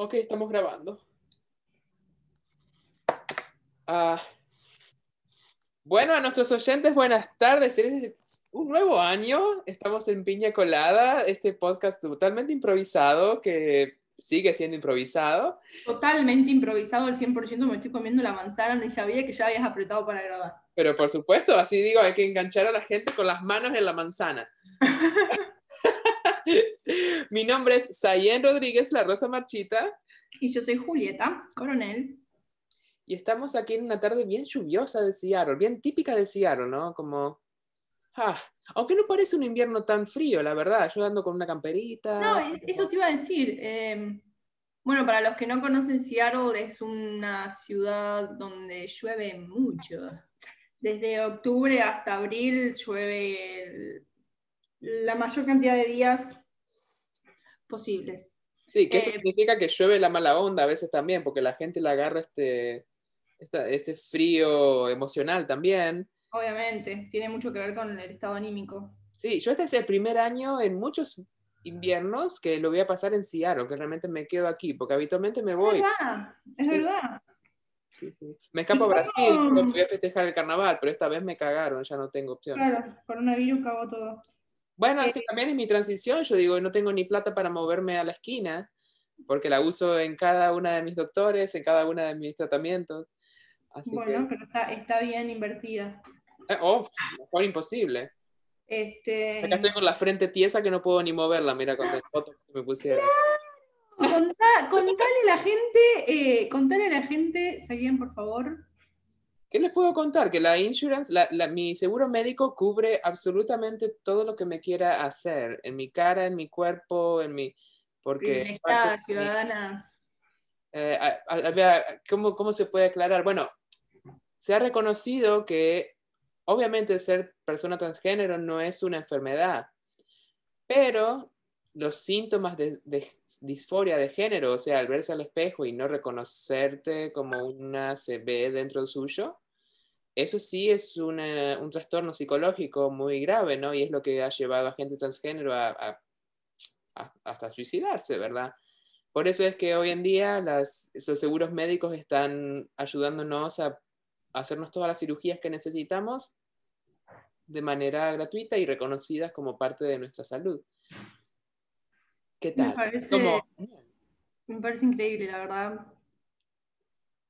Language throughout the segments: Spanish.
Ok, estamos grabando. Ah, bueno, a nuestros oyentes, buenas tardes. Es un nuevo año. Estamos en Piña Colada, este podcast totalmente improvisado que sigue siendo improvisado. Totalmente improvisado al 100%. Me estoy comiendo la manzana, ni sabía que ya habías apretado para grabar. Pero por supuesto, así digo, hay que enganchar a la gente con las manos en la manzana. Mi nombre es Sayen Rodríguez, la Rosa Marchita. Y yo soy Julieta Coronel. Y estamos aquí en una tarde bien lluviosa de Seattle, bien típica de Seattle, ¿no? Como... Ah, aunque no parece un invierno tan frío, la verdad. Yo ando con una camperita. No, eso te iba a decir. Eh, bueno, para los que no conocen, Seattle es una ciudad donde llueve mucho. Desde octubre hasta abril llueve la mayor cantidad de días posibles. Sí, que eso eh, significa que llueve la mala onda a veces también, porque la gente le agarra este, este frío emocional también. Obviamente, tiene mucho que ver con el estado anímico. Sí, yo este es el primer año en muchos inviernos que lo voy a pasar en Seattle, que realmente me quedo aquí, porque habitualmente me voy. Es verdad, es verdad. Me escapo a Brasil, voy a festejar el carnaval, pero esta vez me cagaron, ya no tengo opción. Claro, coronavirus cagó todo. Bueno, es que también es mi transición, yo digo, no tengo ni plata para moverme a la esquina, porque la uso en cada una de mis doctores, en cada uno de mis tratamientos. bueno, pero está, bien invertida. Eh, oh, mejor imposible. Este... Acá estoy con la frente tiesa que no puedo ni moverla, mira con la foto que me pusieron. contale a la gente, eh, contale a la gente, Saguen, por favor, ¿Qué les puedo contar? Que la insurance, mi seguro médico cubre absolutamente todo lo que me quiera hacer, en mi cara, en mi cuerpo, en mi... Porque... ciudadana. Eh, ¿cómo, ¿Cómo se puede aclarar? Bueno, se ha reconocido que obviamente ser persona transgénero no es una enfermedad, pero los síntomas de, de, disforia de género, o sea, al verse al espejo y no reconocerte como una se ve dentro suyo, eso sí es un trastorno psicológico muy grave, ¿no? Y es lo que ha llevado a gente transgénero a, hasta suicidarse, ¿verdad? Por eso es que hoy en día las, los seguros médicos están ayudándonos a hacernos todas las cirugías que necesitamos de manera gratuita y reconocidas como parte de nuestra salud. ¿Qué tal? Me parece, increíble, la verdad.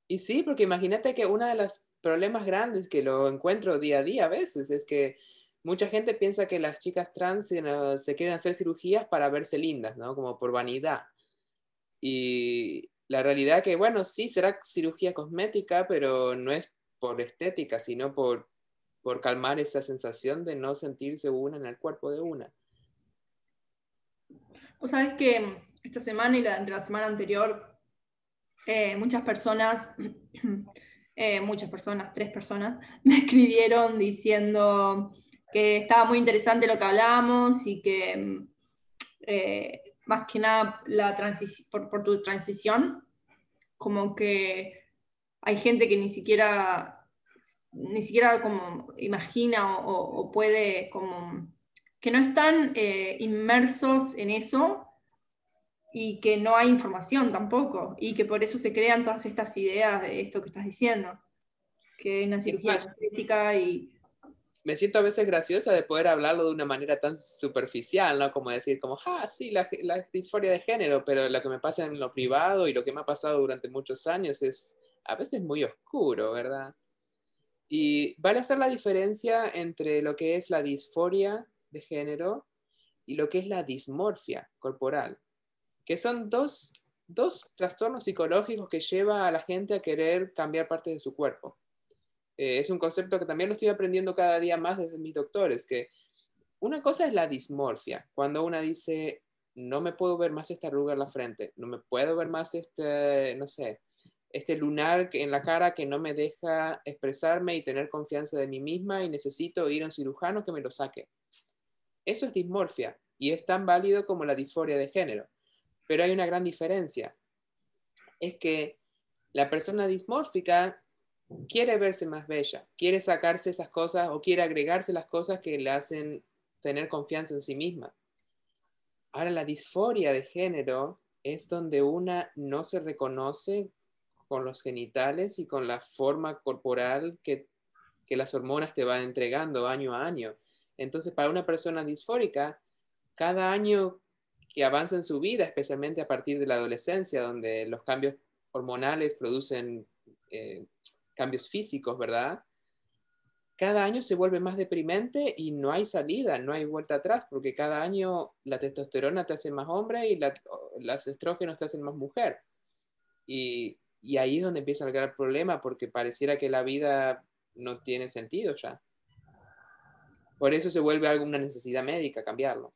Y sí, porque imagínate que una de los problemas grandes que lo encuentro día a día a veces es que mucha gente piensa que las chicas trans se quieren hacer cirugías para verse lindas, ¿no? Como por vanidad. Y la realidad que, bueno, sí, será cirugía cosmética, pero no es por estética, sino por, por calmar esa sensación de no sentirse una en el cuerpo de una. Vos sabés que esta semana y la, entre la semana anterior, eh, muchas personas, eh, muchas personas, tres personas, me escribieron diciendo que estaba muy interesante lo que hablábamos y que eh, más que nada la por, por, tu transición, como que hay gente que ni siquiera ni siquiera como imagina o puede como que no están eh, inmersos en eso y que no hay información tampoco, y que por eso se crean todas estas ideas de esto que estás diciendo, que hay una cirugía estética y... Me siento a veces graciosa de poder hablarlo de una manera tan superficial, ¿no? Como decir, como, ah, sí, la, la disforia de género, pero lo que me pasa en lo privado y lo que me ha pasado durante muchos años es a veces muy oscuro, ¿verdad? Y vale hacer la diferencia entre lo que es la disforia de género y lo que es la dismorfia corporal, que son dos, trastornos psicológicos que lleva a la gente a querer cambiar parte de su cuerpo. Eh, es un concepto que también lo estoy aprendiendo cada día más desde mis doctores, que una cosa es la dismorfia, cuando una dice, no me puedo ver más esta arruga en la frente, no me puedo ver más este, no sé, este lunar en la cara que no me deja expresarme y tener confianza de mí misma y necesito ir a un cirujano que me lo saque. Eso es dismorfia y es tan válido como la disforia de género. Pero hay una gran diferencia. Es que la persona dismórfica quiere verse más bella, quiere sacarse esas cosas o quiere agregarse las cosas que le hacen tener confianza en sí misma. Ahora, la disforia de género es donde una no se reconoce con los genitales y con la forma corporal que, que las hormonas te van entregando año a año. Entonces, para una persona disfórica, cada año que avanza en su vida, especialmente a partir de la adolescencia, donde los cambios hormonales producen eh, cambios físicos, ¿verdad? Cada año se vuelve más deprimente y no hay salida, no hay vuelta atrás, porque cada año la testosterona te hace más hombre y las estrógenos te hacen más mujer. Y, y ahí es donde empieza el gran problema, porque pareciera que la vida no tiene sentido ya. Por eso se vuelve alguna necesidad médica cambiarlo.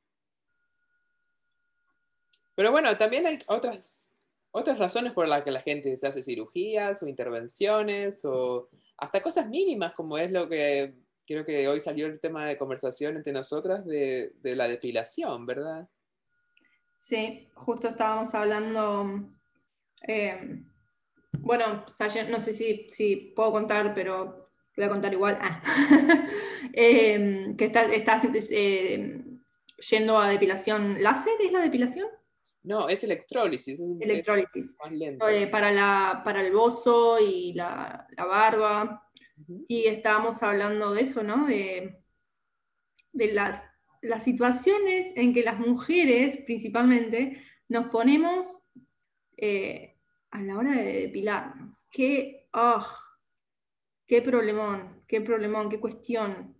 Pero bueno, también hay otras, otras razones por las que la gente se hace cirugías o intervenciones o hasta cosas mínimas, como es lo que creo que hoy salió el tema de conversación entre nosotras de, la depilación, ¿verdad? Sí, justo estábamos hablando, eh, bueno, no sé si, si puedo contar, pero voy a contar igual, ah. eh, que estás está, eh, yendo a depilación láser, ¿es la depilación? No, es electrólisis. electrólisis. Eh, para, la, para el bozo y la, barba. Y estábamos hablando de eso, ¿no? De, de las, las situaciones en que las mujeres, principalmente, nos ponemos eh, a la hora de depilarnos. Qué, oh, qué problemón, qué problemón, qué cuestión.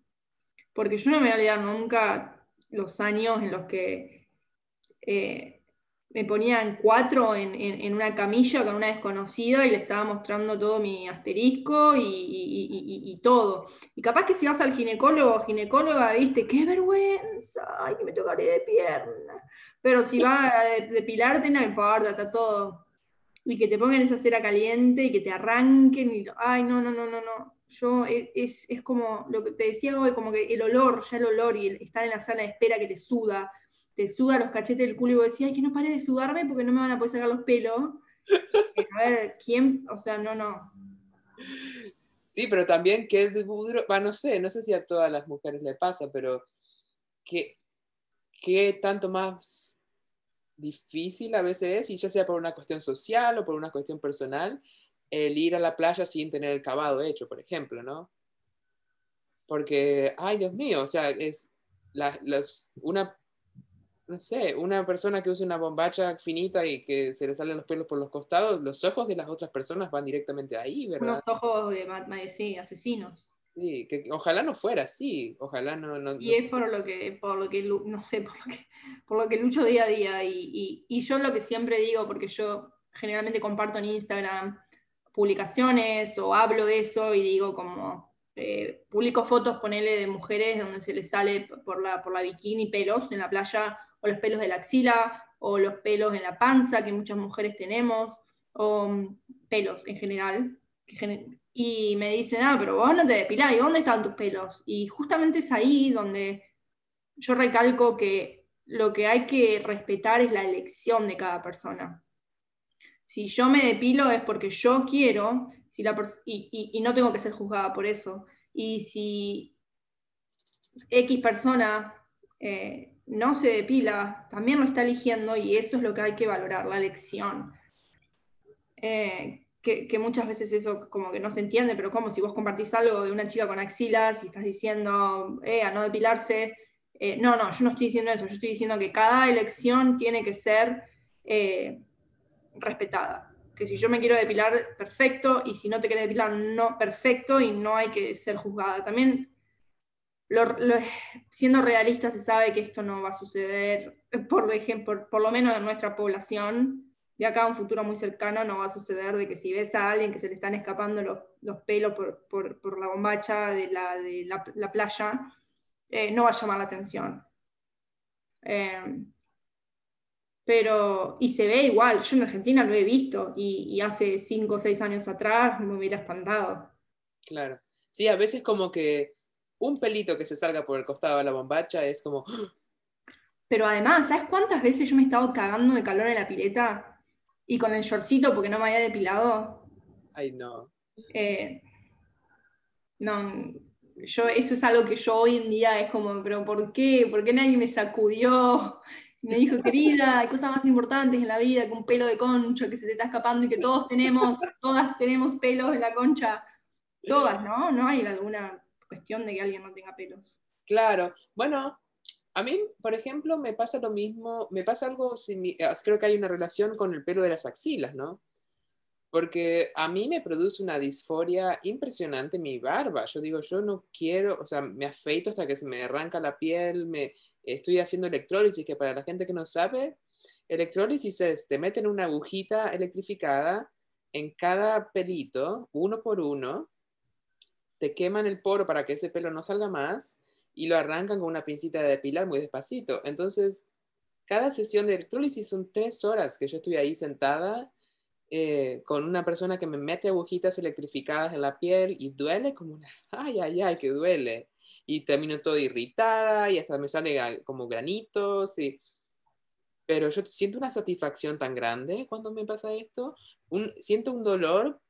Porque yo no me voy a olvidar nunca los años en los que eh, me ponían cuatro en, una camilla con una desconocida y le estaba mostrando todo mi asterisco y, todo. Y capaz que si vas al ginecólogo o ginecóloga, viste, qué vergüenza, ay, que me tocaré de pierna. Pero si va a depilarte, no importa, está todo. Y que te pongan esa cera caliente y que te arranquen, y, ay, no, no, no, no, no. Yo, e, es, es como lo que te decía hoy, como que el olor, ya el olor y estar en la sala de espera que te suda te suda los cachetes del culo y vos decís, ay, que no pare de sudarme porque no me van a poder sacar los pelos. Eh, a ver, ¿quién? O sea, no, no. Sí, pero también que es duro, va, no sé, no sé si a todas las mujeres le pasa, pero que, que tanto más difícil a veces es, y ya sea por una cuestión social o por una cuestión personal, el ir a la playa sin tener el cavado hecho, por ejemplo, ¿no? Porque, ay Dios mío, o sea, es la, los, una no sé, una persona que usa una bombacha finita y que se le salen los pelos por los costados, los ojos de las otras personas van directamente ahí, ¿verdad? Los ojos de, sí, asesinos. Sí, que ojalá no fuera así, ojalá no, no Y es por lo que, por lo que, no sé, por lo que, por lo que lucho día a día. Y, y, yo lo que siempre digo, porque yo generalmente comparto en Instagram publicaciones o hablo de eso y digo como, eh, publico fotos, ponele de mujeres donde se les sale por la, por la bikini pelos en la playa o los pelos de la axila, o los pelos en la panza que muchas mujeres tenemos, o mm, pelos en general. Y me dicen, ah, pero vos no te depilás, ¿y dónde están tus pelos? Y justamente es ahí donde yo recalco que lo que hay que respetar es la elección de cada persona. Si yo me depilo es porque yo quiero si la y, no tengo que ser juzgada por eso. Y si X persona eh, no se depila, también lo está eligiendo y eso es lo que hay que valorar, la elección. Eh, que, muchas veces eso como que no se entiende, pero como si vos compartís algo de una chica con axilas y estás diciendo, eh, a no depilarse, eh, no, no, yo no estoy diciendo eso, yo estoy diciendo que cada elección tiene que ser respetada. Que si yo me quiero depilar, perfecto, y si no te quieres depilar, no, perfecto, y no hay que ser juzgada. También siendo realista se sabe que esto no va a suceder, por ejemplo, por lo menos en nuestra población, de acá a un futuro muy cercano no va a suceder de que si ves a alguien que se le están escapando los, pelos por, la bombacha de la, de la, playa, eh, no va a llamar la atención. Em, pero, y se ve igual, yo en Argentina lo he visto y, y hace cinco o seis años atrás me hubiera espantado. Claro. Sí, a veces como que un pelito que se salga por el costado de la bombacha es como... Pero además, ¿sabes cuántas veces yo me he estado cagando de calor en la pileta? Y con el shortcito porque no me había depilado. Ay, no. Eh, no, yo, eso es algo que yo hoy en día es como, pero ¿por qué? ¿Por qué nadie me sacudió? Me dijo, querida, hay cosas más importantes en la vida que un pelo de concha que se te está escapando y que todos tenemos, todas tenemos pelos en la concha. Todas, ¿no? No hay alguna cuestión de que alguien no tenga pelos. Claro, bueno, a mí, por ejemplo, me pasa lo mismo, me pasa algo, similar, creo que hay una relación con el pelo de las axilas, ¿no? Porque a mí me produce una disforia impresionante mi barba. Yo digo, yo no quiero, o sea, me afeito hasta que se me arranca la piel, me estoy haciendo electrólisis, que para la gente que no sabe, electrólisis es, te meten una agujita electrificada en cada pelito, uno por uno, te queman el poro para que ese pelo no salga más y lo arrancan con una pincita de depilar muy despacito. Entonces, cada sesión de electrólisis son tres horas que yo estoy ahí sentada eh, con una persona que me mete agujitas electrificadas en la piel y duele como una, ay, ay, ay, que duele. Y termino todo irritada y hasta me sale como granitos. Y... Pero yo siento una satisfacción tan grande cuando me pasa esto. Un, siento un dolor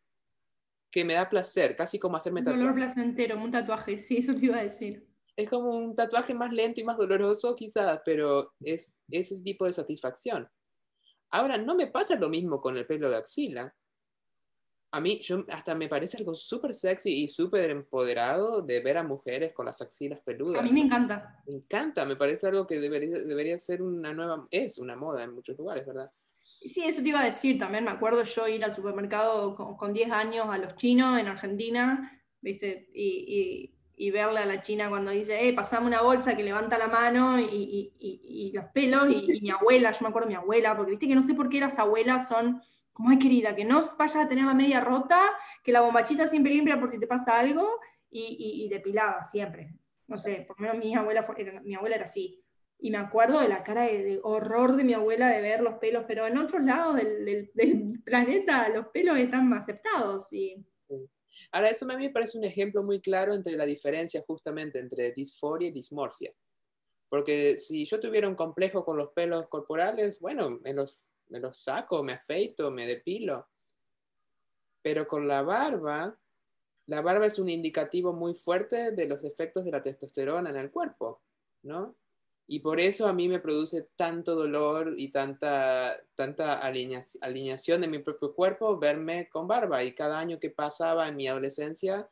que me da placer, casi como hacerme un tatuaje. dolor placentero, un tatuaje, sí, eso te iba a decir. Es como un tatuaje más lento y más doloroso quizás, pero es ese tipo de satisfacción. Ahora, no me pasa lo mismo con el pelo de axila. A mí, yo, hasta me parece algo súper sexy y súper empoderado de ver a mujeres con las axilas peludas. A mí me encanta. Me encanta, me parece algo que debería, debería ser una nueva, es una moda en muchos lugares, ¿verdad? Sí, eso te iba a decir también. Me acuerdo yo ir al supermercado con, 10 años a los chinos en Argentina, ¿viste? Y, y verle a la china cuando dice, eh, pasame una bolsa que levanta la mano y, y, los pelos, y, mi abuela, yo me acuerdo de mi abuela, porque viste que no sé por qué las abuelas son como, ay querida, que no vayas a tener la media rota, que la bombachita siempre limpia por si te pasa algo, y, depilada siempre. No sé, por lo menos mi abuela, era, mi abuela era así. Y me acuerdo de la cara de, horror de mi abuela de ver los pelos, pero en otros lados del, del, planeta los pelos están aceptados. Y, Ahora, eso a mí me parece un ejemplo muy claro entre la diferencia justamente entre disforia y dismorfia. Porque si yo tuviera un complejo con los pelos corporales, bueno, me los, me los saco, me afeito, me depilo. Pero con la barba, la barba es un indicativo muy fuerte de los efectos de la testosterona en el cuerpo, ¿no? Y por eso a mí me produce tanto dolor y tanta, tanta alineación de mi propio cuerpo verme con barba. Y cada año que pasaba en mi adolescencia,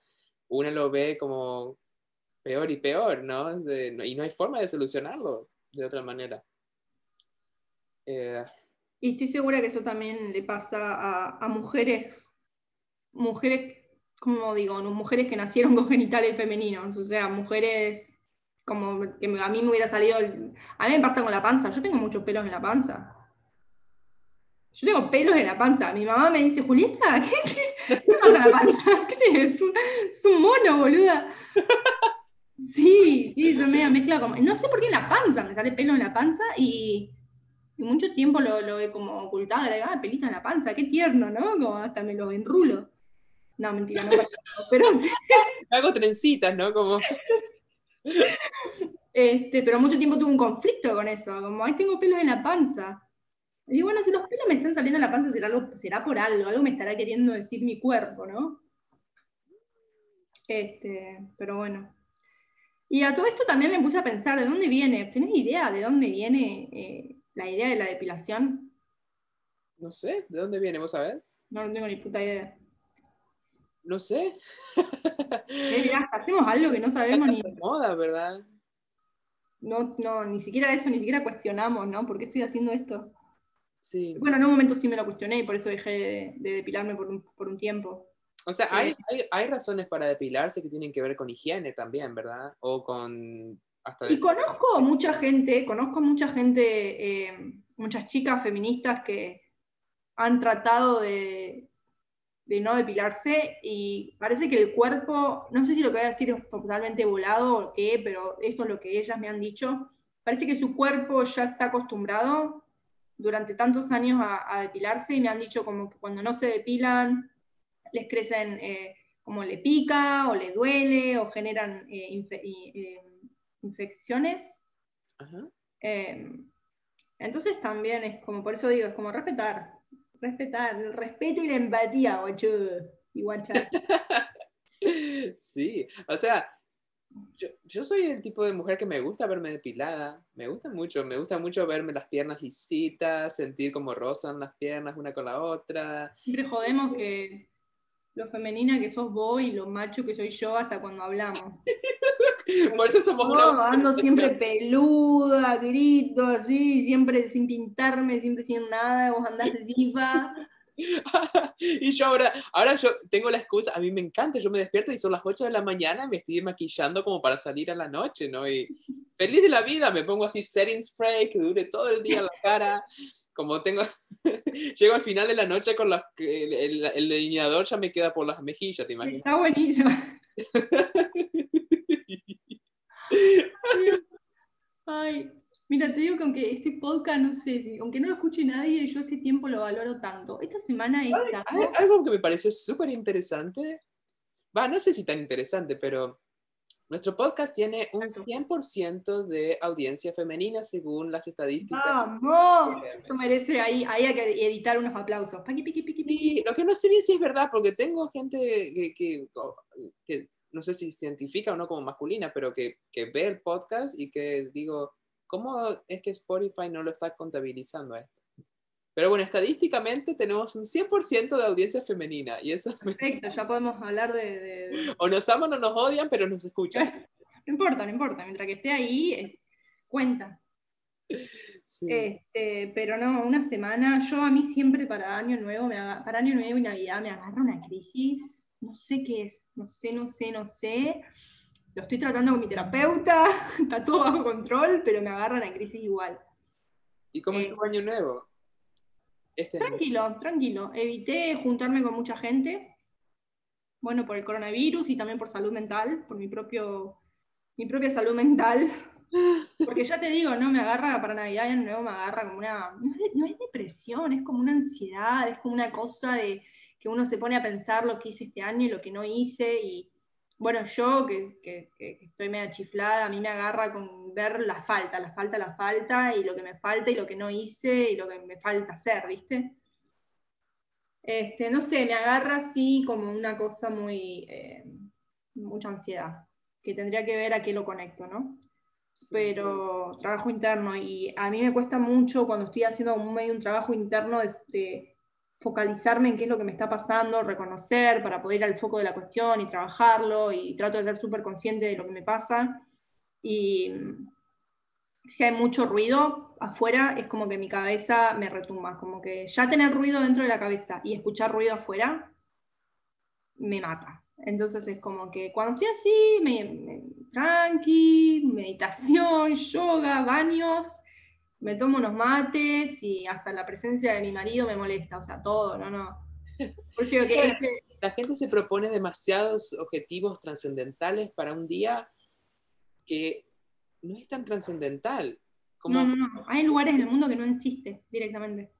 uno lo ve como peor y peor, ¿no? y no hay forma de solucionarlo de otra manera. Eh, y estoy segura que eso también le pasa a, a mujeres, mujeres, como digo, mujeres que nacieron con genitales femeninos, o sea, mujeres como que a mí me hubiera salido. A mí me pasa con la panza. Yo tengo muchos pelos en la panza. Yo tengo pelos en la panza. Mi mamá me dice, Julieta, ¿qué, te, pasa en la panza? ¿Qué tienes? Es un, mono, boluda. Sí, sí, soy media mezcla como. No sé por qué en la panza me sale pelo en la panza y, mucho tiempo lo, he como ocultado. Le digo, ah, pelito en la panza, qué tierno, ¿no? Como hasta me lo enrulo. No, mentira, no pasa pero sí. Hago trencitas, ¿no? Como. Este, pero mucho tiempo tuve un conflicto con eso, como, ay, tengo pelos en la panza. Y digo, bueno, si los pelos me están saliendo en la panza, será, algo, será por algo, algo me estará queriendo decir mi cuerpo, ¿no? Este, pero bueno. Y a todo esto también me puse a pensar, ¿de dónde viene? ¿Tenés idea de dónde viene eh, la idea de la depilación? No sé, ¿de dónde viene? ¿Vos sabés? No, no tengo ni puta idea. No sé. hacemos algo que no sabemos ni. moda, ¿verdad? No, no, ni siquiera eso, ni siquiera cuestionamos, ¿no? ¿Por qué estoy haciendo esto? Sí. Bueno, en un momento sí me lo cuestioné y por eso dejé de, depilarme por un, tiempo. O sea, hay, hay, razones para depilarse que tienen que ver con higiene también, ¿verdad? O con... Hasta Y conozco mucha gente, conozco mucha gente, eh, muchas chicas feministas que han tratado de, de no depilarse y parece que el cuerpo, no sé si lo que voy a decir es totalmente volado o qué, pero esto es lo que ellas me han dicho, parece que su cuerpo ya está acostumbrado durante tantos años a, depilarse y me han dicho como que cuando no se depilan les crecen eh, como le pica o le duele o generan eh, eh, infecciones. entonces también es como, por eso digo, es como respetar, respetar, el respeto y la empatía, ocho, y sí, o sea, Yo, yo soy el tipo de mujer que me gusta verme depilada. Me gusta mucho. Me gusta mucho verme las piernas lisitas, sentir como rozan las piernas una con la otra. Siempre jodemos que lo femenina que sos vos y lo macho que soy yo hasta cuando hablamos. Por eso somos No, una. ando siempre peluda, grito así, siempre sin pintarme, siempre sin nada, vos andás diva. y yo ahora, ahora yo tengo la excusa, a mí me encanta, yo me despierto y son las 8 de la mañana, me estoy maquillando como para salir a la noche, ¿no? Y feliz de la vida, me pongo así setting spray que dure todo el día en la cara, como tengo, llego al final de la noche con el, el, el delineador ya me queda por las mejillas, ¿te imaginas? Está buenísimo. Ay, mira, te digo que aunque este podcast, no sé, aunque no lo escuche nadie, yo este tiempo lo valoro tanto. Esta semana esta, Hay algo que me pareció súper interesante, va, no sé si tan interesante, pero nuestro podcast tiene un Exacto. 100% de audiencia femenina según las estadísticas. ¡Vamos! Eso merece ahí, ahí hay que editar unos aplausos. Paqui, piqui, piqui, piqui. Sí, lo que no sé bien si es verdad, porque tengo gente que, que- que no sé si se identifica o no como masculina, pero que, que ve el podcast y que digo, ¿cómo es que Spotify no lo está contabilizando esto? Pero bueno, estadísticamente tenemos un 100% de audiencia femenina y eso me- Perfecto, ya podemos hablar de, de- de- o nos aman o nos odian, pero nos escuchan. No importa, no importa. Mientras que esté ahí, eh, cuenta. Sí. Este, pero no, una semana, yo a mí siempre para año nuevo, me para año nuevo y Navidad me agarra una crisis, no sé qué es, no sé, no sé, no sé. Lo estoy tratando con mi terapeuta, está todo bajo control, pero me agarra una crisis igual. ¿Y cómo eh, estuvo año nuevo? Este año. Tranquilo, tranquilo. Evité juntarme con mucha gente. Bueno, por el coronavirus y también por salud mental, por mi propio, mi propia salud mental. Porque ya te digo, no me agarra para Navidad y Año Nuevo, me agarra como una. No es, no es depresión, es como una ansiedad, es como una cosa de que uno se pone a pensar lo que hice este año y lo que no hice. Y bueno, yo que, que- que estoy media chiflada, a mí me agarra con ver la falta, la falta, la falta, y lo que me falta y lo que no hice y lo que me falta hacer, ¿viste? Este, no sé, me agarra así como una cosa muy. eh, mucha ansiedad, que tendría que ver a qué lo conecto, ¿no? Sí, pero trabajo interno y a mí me cuesta mucho cuando estoy haciendo un medio un trabajo interno de, de focalizarme en qué es lo que me está pasando, reconocer para poder ir al foco de la cuestión y trabajarlo y trato de ser súper consciente de lo que me pasa y si hay mucho ruido afuera es como que mi cabeza me retumba, como que ya tener ruido dentro de la cabeza y escuchar ruido afuera me mata. Entonces es como que cuando estoy así, me, me- tranqui, meditación, yoga, baños, me tomo unos mates y hasta la presencia de mi marido me molesta, o sea, todo, no, no. Por eso digo que este- La gente se propone demasiados objetivos trascendentales para un día que no es tan trascendental. Como, no, no, no, hay lugares en el mundo que no existe directamente.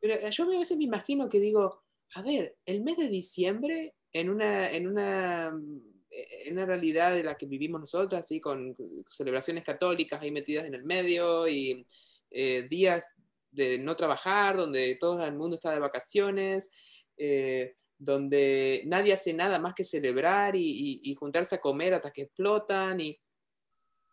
Pero yo a veces me imagino que digo, a ver, el mes de diciembre, en una, en una, en una realidad de la que vivimos nosotros, así con celebraciones católicas ahí metidas en el medio y eh, días de no trabajar, donde todo el mundo está de vacaciones, eh, donde nadie hace nada más que celebrar y, y- y juntarse a comer hasta que explotan. Y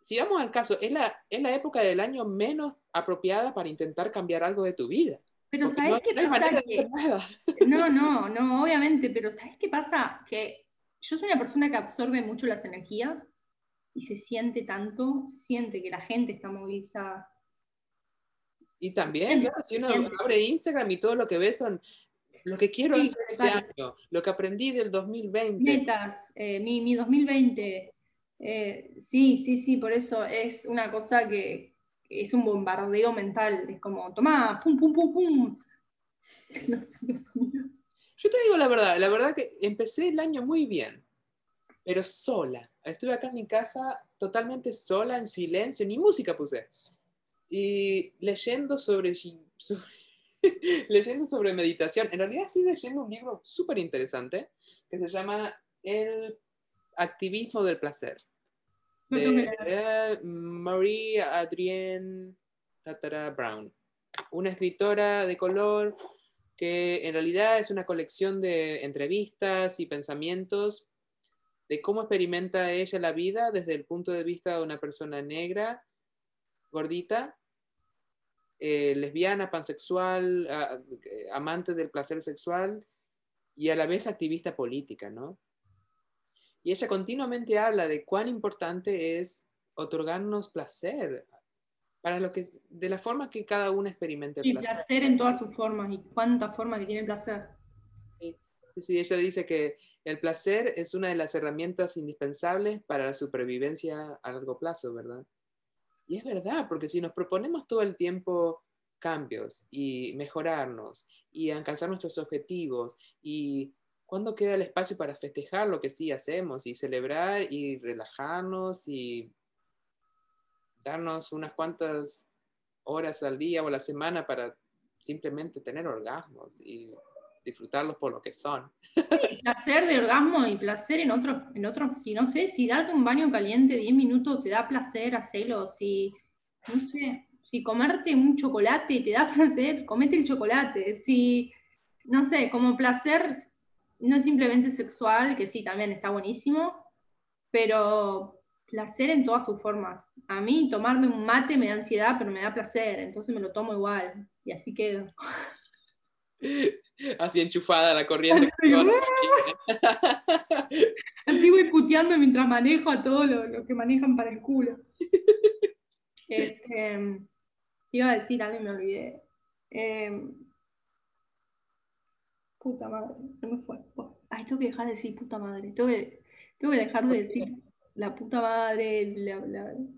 si vamos al caso, es la, es la época del año menos apropiada para intentar cambiar algo de tu vida. Pero Porque ¿sabes no- qué no pasa? Que-. No, no, no, obviamente, pero ¿sabes qué pasa? Que yo soy una persona que absorbe mucho las energías y se siente tanto, se siente que la gente está movilizada. Y también, claro, si uno abre Instagram y todo lo que ve son lo que quiero Sí, hacer este año, lo que aprendí del 2020. Metas, eh, mi, mi 2020. eh, sí, sí, sí, por eso es una cosa que es un bombardeo mental. Es como, tomá, pum, pum, pum, pum. Los, los sonidos. Yo te digo la verdad, la verdad que empecé el año muy bien, pero sola. Estuve acá en mi casa totalmente sola, en silencio, ni música puse. Y leyendo sobre, sobre- leyendo sobre meditación. En realidad estoy leyendo un libro súper interesante que se llama El activismo del placer. De Marie Adrienne Tatara Brown, una escritora de color que en realidad es una colección de entrevistas y pensamientos de cómo experimenta ella la vida desde el punto de vista de una persona negra, gordita, eh, lesbiana, pansexual, amante del placer sexual y a la vez activista política, ¿no? Y ella continuamente habla de cuán importante es otorgarnos placer para lo que de la forma que cada uno experimente el placer. placer en todas sus formas y cuántas formas que tiene el placer. Sí. sí, ella dice que el placer es una de las herramientas indispensables para la supervivencia a largo plazo, ¿verdad? Y es verdad, porque si nos proponemos todo el tiempo cambios y mejorarnos y alcanzar nuestros objetivos y cuándo queda el espacio para festejar lo que sí hacemos y celebrar y relajarnos y darnos unas cuantas horas al día o la semana para simplemente tener orgasmos y disfrutarlos por lo que son. Sí, placer de orgasmo y placer en otros, en otros, si no sé, si darte un baño caliente 10 minutos te da placer, hacelo, si, no sé, si comerte un chocolate te da placer, comete el chocolate, si, no sé, como placer no es simplemente sexual, que sí, también está buenísimo, pero placer en todas sus formas. A mí tomarme un mate me da ansiedad, pero me da placer, entonces me lo tomo igual y así quedo. Así enchufada la corriente. Así voy puteando mientras manejo a todos los que manejan para el culo. Este, iba a decir algo y me olvidé. Em, puta madre, se me fue. Ay, tengo que dejar de decir puta madre. Tengo que, tengo que dejar de decir la puta madre,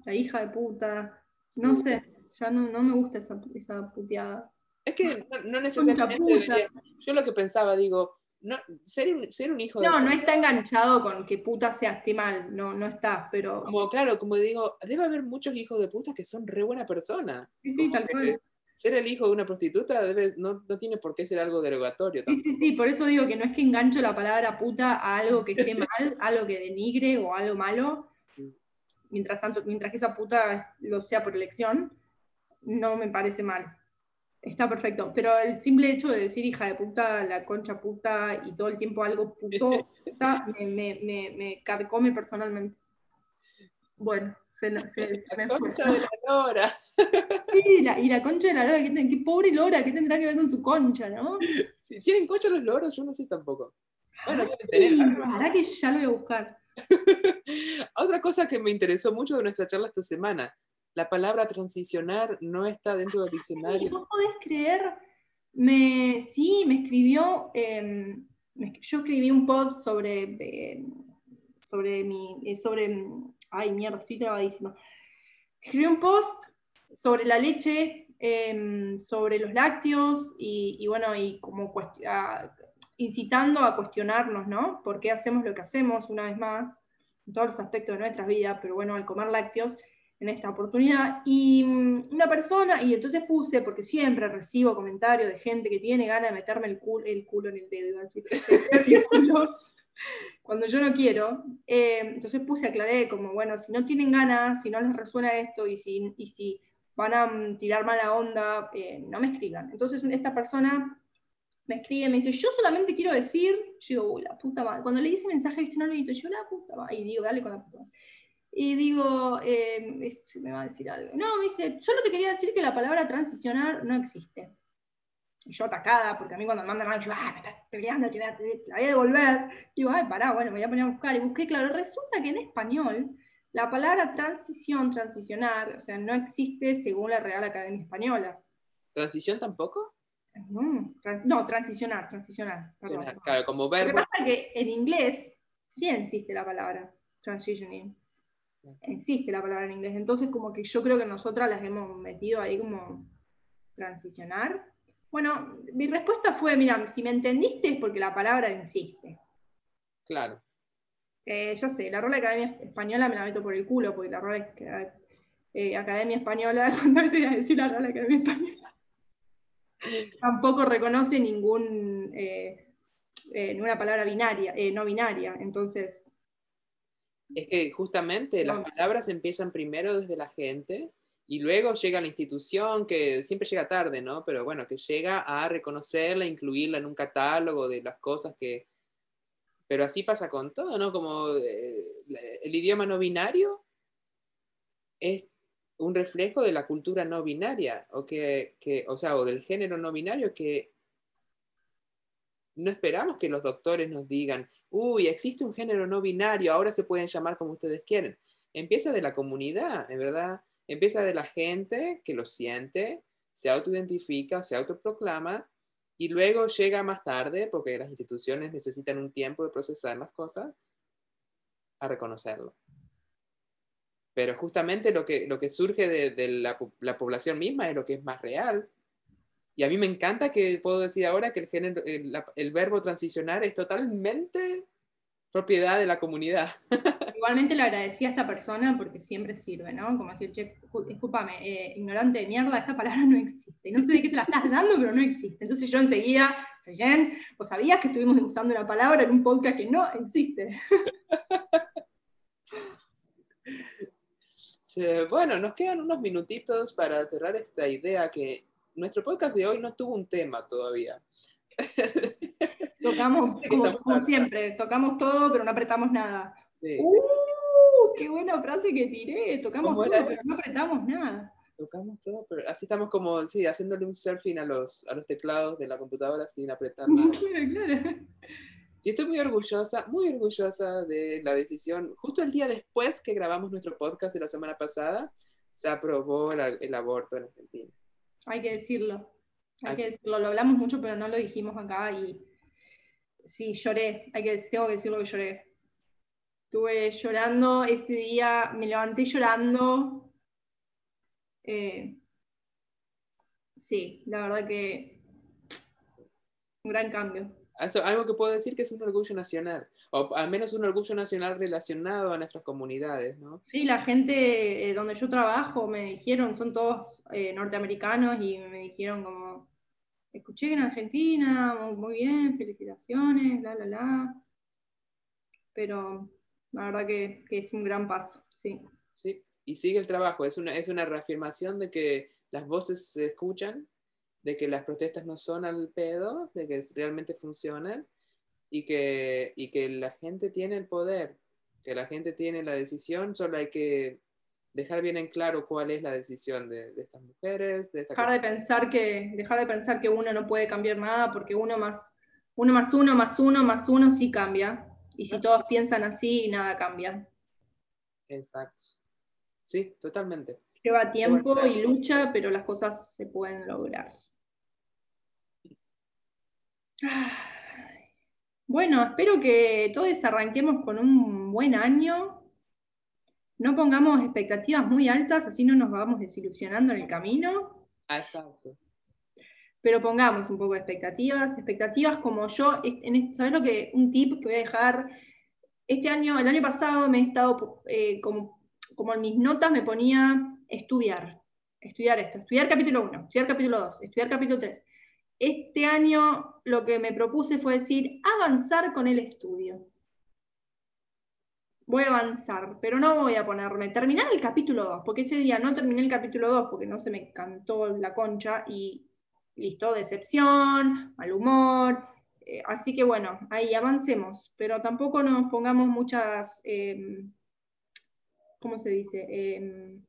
la, hija de puta. No sé, ya no, no me gusta esa, esa puteada. Es que no, necesariamente Yo lo que pensaba, digo, no, ser, un, ser un hijo no, de. No, no está enganchado con que puta sea esté mal, no, no está, pero. Como, claro, como digo, debe haber muchos hijos de puta que son re buena persona. Sí, sí, tal cual. Ser el hijo de una prostituta debe, no, no, tiene por qué ser algo derogatorio. Sí, sí, sí, por eso digo que no es que engancho la palabra puta a algo que esté mal, algo que denigre o algo malo. Mientras tanto, mientras que esa puta lo sea por elección, no me parece mal. Está perfecto, pero el simple hecho de decir hija de puta, la concha puta y todo el tiempo algo puto, me, me, me, me carcome personalmente. Bueno, se, se, se me concha de la lora. Sí, la, y la concha de la lora, qué, pobre lora, ¿qué tendrá que ver con su concha, no? Si tienen concha los loros, yo no sé tampoco. Bueno, Ay, que ya lo voy a buscar. Otra cosa que me interesó mucho de nuestra charla esta semana, la palabra transicionar no está dentro del diccionario. No podés creer, me, sí, me escribió, em, yo escribí un post sobre, em, sobre mi, eh, sobre, ay mierda, estoy trabadísima. Escribí un post sobre la leche, em, sobre los lácteos y, bueno, y como incitando a cuestionarnos, ¿no? ¿Por qué hacemos lo que hacemos una vez más? en todos los aspectos de nuestras vidas, pero bueno, al comer lácteos en esta oportunidad. Y mm, una persona, y entonces puse, porque siempre recibo comentarios de gente que tiene ganas de meterme el culo, el culo en el dedo, cuando yo no quiero. Eh, entonces puse, aclaré como, bueno, si no tienen ganas, si no les resuena esto y si, y si van a mm, tirar mala onda, eh, no me escriban. Entonces esta persona me escribe, me dice, yo solamente quiero decir, yo digo, uy, la puta madre. Cuando le dice mensaje, no le digo, yo la puta madre, y digo, dale con la puta madre. Y digo, eh, se me va a decir algo. No, me dice, solo te quería decir que la palabra transicionar no existe. Y yo atacada, porque a mí cuando me mandan algo, yo, ah, me estás peleando, te la, voy a devolver. Digo, ay, pará, bueno, me voy a poner a buscar. Y busqué, claro, resulta que en español la palabra transición, transicionar, o sea, no existe según la Real Academia Española. ¿Transición tampoco? No, transicionar, transicionar. claro, como verbo. Lo que pasa es que en inglés sí existe la palabra transitioning existe la palabra en inglés. Entonces, como que yo creo que nosotras las hemos metido ahí como transicionar. Bueno, mi respuesta fue, mira, si me entendiste es porque la palabra existe. Claro. Eh, yo sé, la rola Academia Española me la meto por el culo, porque la rola eh, Academia Española, cuando veces a decir la rola Academia Española, tampoco reconoce ningún, eh, ninguna palabra binaria, no binaria. Entonces, es que justamente las palabras empiezan primero desde la gente y luego llega la institución que siempre llega tarde, ¿no? Pero bueno, que llega a reconocerla, incluirla en un catálogo de las cosas que, Pero así pasa con todo, ¿no? Como eh, el idioma no binario es un reflejo de la cultura no binaria, o, que, o sea, o del género no binario que no esperamos que los doctores nos digan, uy, existe un género no binario, ahora se pueden llamar como ustedes quieren. Empieza de la comunidad, en verdad, empieza de la gente que lo siente, se autoidentifica, se autoproclama y luego llega más tarde, porque las instituciones necesitan un tiempo de procesar las cosas, a reconocerlo. Pero justamente lo que, lo que surge de, la, la, población misma es lo que es más real. Y a mí me encanta que puedo decir ahora que el, género, el, verbo transicionar es totalmente propiedad de la comunidad. Igualmente le agradecí a esta persona porque siempre sirve, ¿no? Como decir, che, discúlpame, eh, ignorante de mierda, esta palabra no existe. No sé de qué te la estás dando, pero no existe. Entonces yo enseguida, Seyen, vos sabías que estuvimos usando una palabra en un podcast que no existe. bueno, nos quedan unos minutitos para cerrar esta idea que nuestro podcast de hoy no tuvo un tema todavía. Tocamos, como, siempre, tocamos todo, pero no apretamos nada. ¡Uh! ¡Qué buena frase que tiré! Tocamos todo, pero no apretamos nada. Tocamos todo, pero así estamos como, sí, haciéndole un surfing a los, a los teclados de la computadora sin apretar nada. claro. Sí, estoy muy orgullosa, muy orgullosa de la decisión. Justo el día después que grabamos nuestro podcast de la semana pasada, se aprobó el, aborto en Argentina. Hay que decirlo, hay, que decirlo. Lo hablamos mucho, pero no lo dijimos acá y sí, lloré. Hay que, tengo que decirlo que lloré. Estuve llorando ese día, me levanté llorando. Eh, sí, la verdad que un gran cambio algo que puedo decir que es un orgullo nacional, o al menos un orgullo nacional relacionado a nuestras comunidades, ¿no? Sí, la gente eh, donde yo trabajo me dijeron, son todos eh, norteamericanos y me dijeron como, escuché en Argentina, muy, bien, felicitaciones, la, la, la. Pero la verdad que, que, es un gran paso, sí. Sí, y sigue el trabajo, es una, es una reafirmación de que las voces se escuchan de que las protestas no son al pedo, de que realmente funcionan y que, y que la gente tiene el poder, que la gente tiene la decisión, solo hay que dejar bien en claro cuál es la decisión de, estas mujeres. De dejar, de pensar que, dejar de pensar que uno no puede cambiar nada porque uno más uno más uno más uno más uno sí cambia. Y si todos piensan así, nada cambia. Exacto. Sí, totalmente. Lleva tiempo y lucha, pero las cosas se pueden lograr. Bueno, espero que todos arranquemos con un buen año. No pongamos expectativas muy altas, así no nos vamos desilusionando en el camino. Exacto. Pero pongamos un poco de expectativas. Expectativas como yo, ¿sabes lo que? Un tip que voy a dejar. Este año, el año pasado me he estado, eh, como, como en mis notas me ponía estudiar. Estudiar esto, estudiar capítulo 1, estudiar capítulo 2, estudiar capítulo 3 este año lo que me propuse fue decir, avanzar con el estudio. Voy a avanzar, pero no voy a ponerme, terminar el capítulo 2, porque ese día no terminé el capítulo 2 porque no se me cantó la concha y listo, decepción, mal humor. Eh, así que bueno, ahí avancemos, pero tampoco nos pongamos muchas, em, ¿cómo se dice? Em,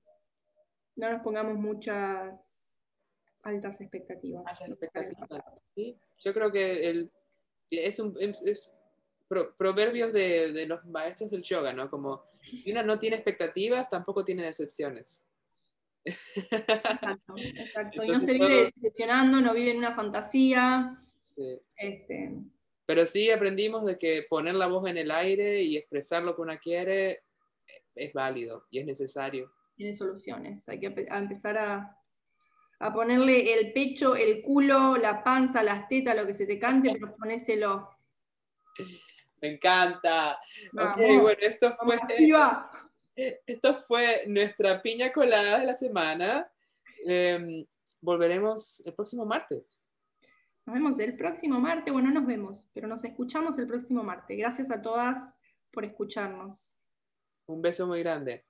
no nos pongamos muchas altas expectativas. Yo creo que el, es un es, proverbios de, los maestros del yoga, ¿no? Como si uno no tiene expectativas, tampoco tiene decepciones. Exacto, exacto. y no se vive decepcionando, no vive en una fantasía. Este... Pero sí aprendimos de que poner la voz en el aire y expresar lo que uno quiere es válido y es necesario. Tiene soluciones. Hay que empezar a, a ponerle el pecho, el culo, la panza, las tetas, lo que se te cante, pero ponéselo. Me encanta. bueno, esto fue, esto fue nuestra piña colada de la semana. Em, volveremos el próximo martes. Nos vemos el próximo martes. Bueno, nos vemos, pero nos escuchamos el próximo martes. Gracias a todas por escucharnos. Un beso muy grande.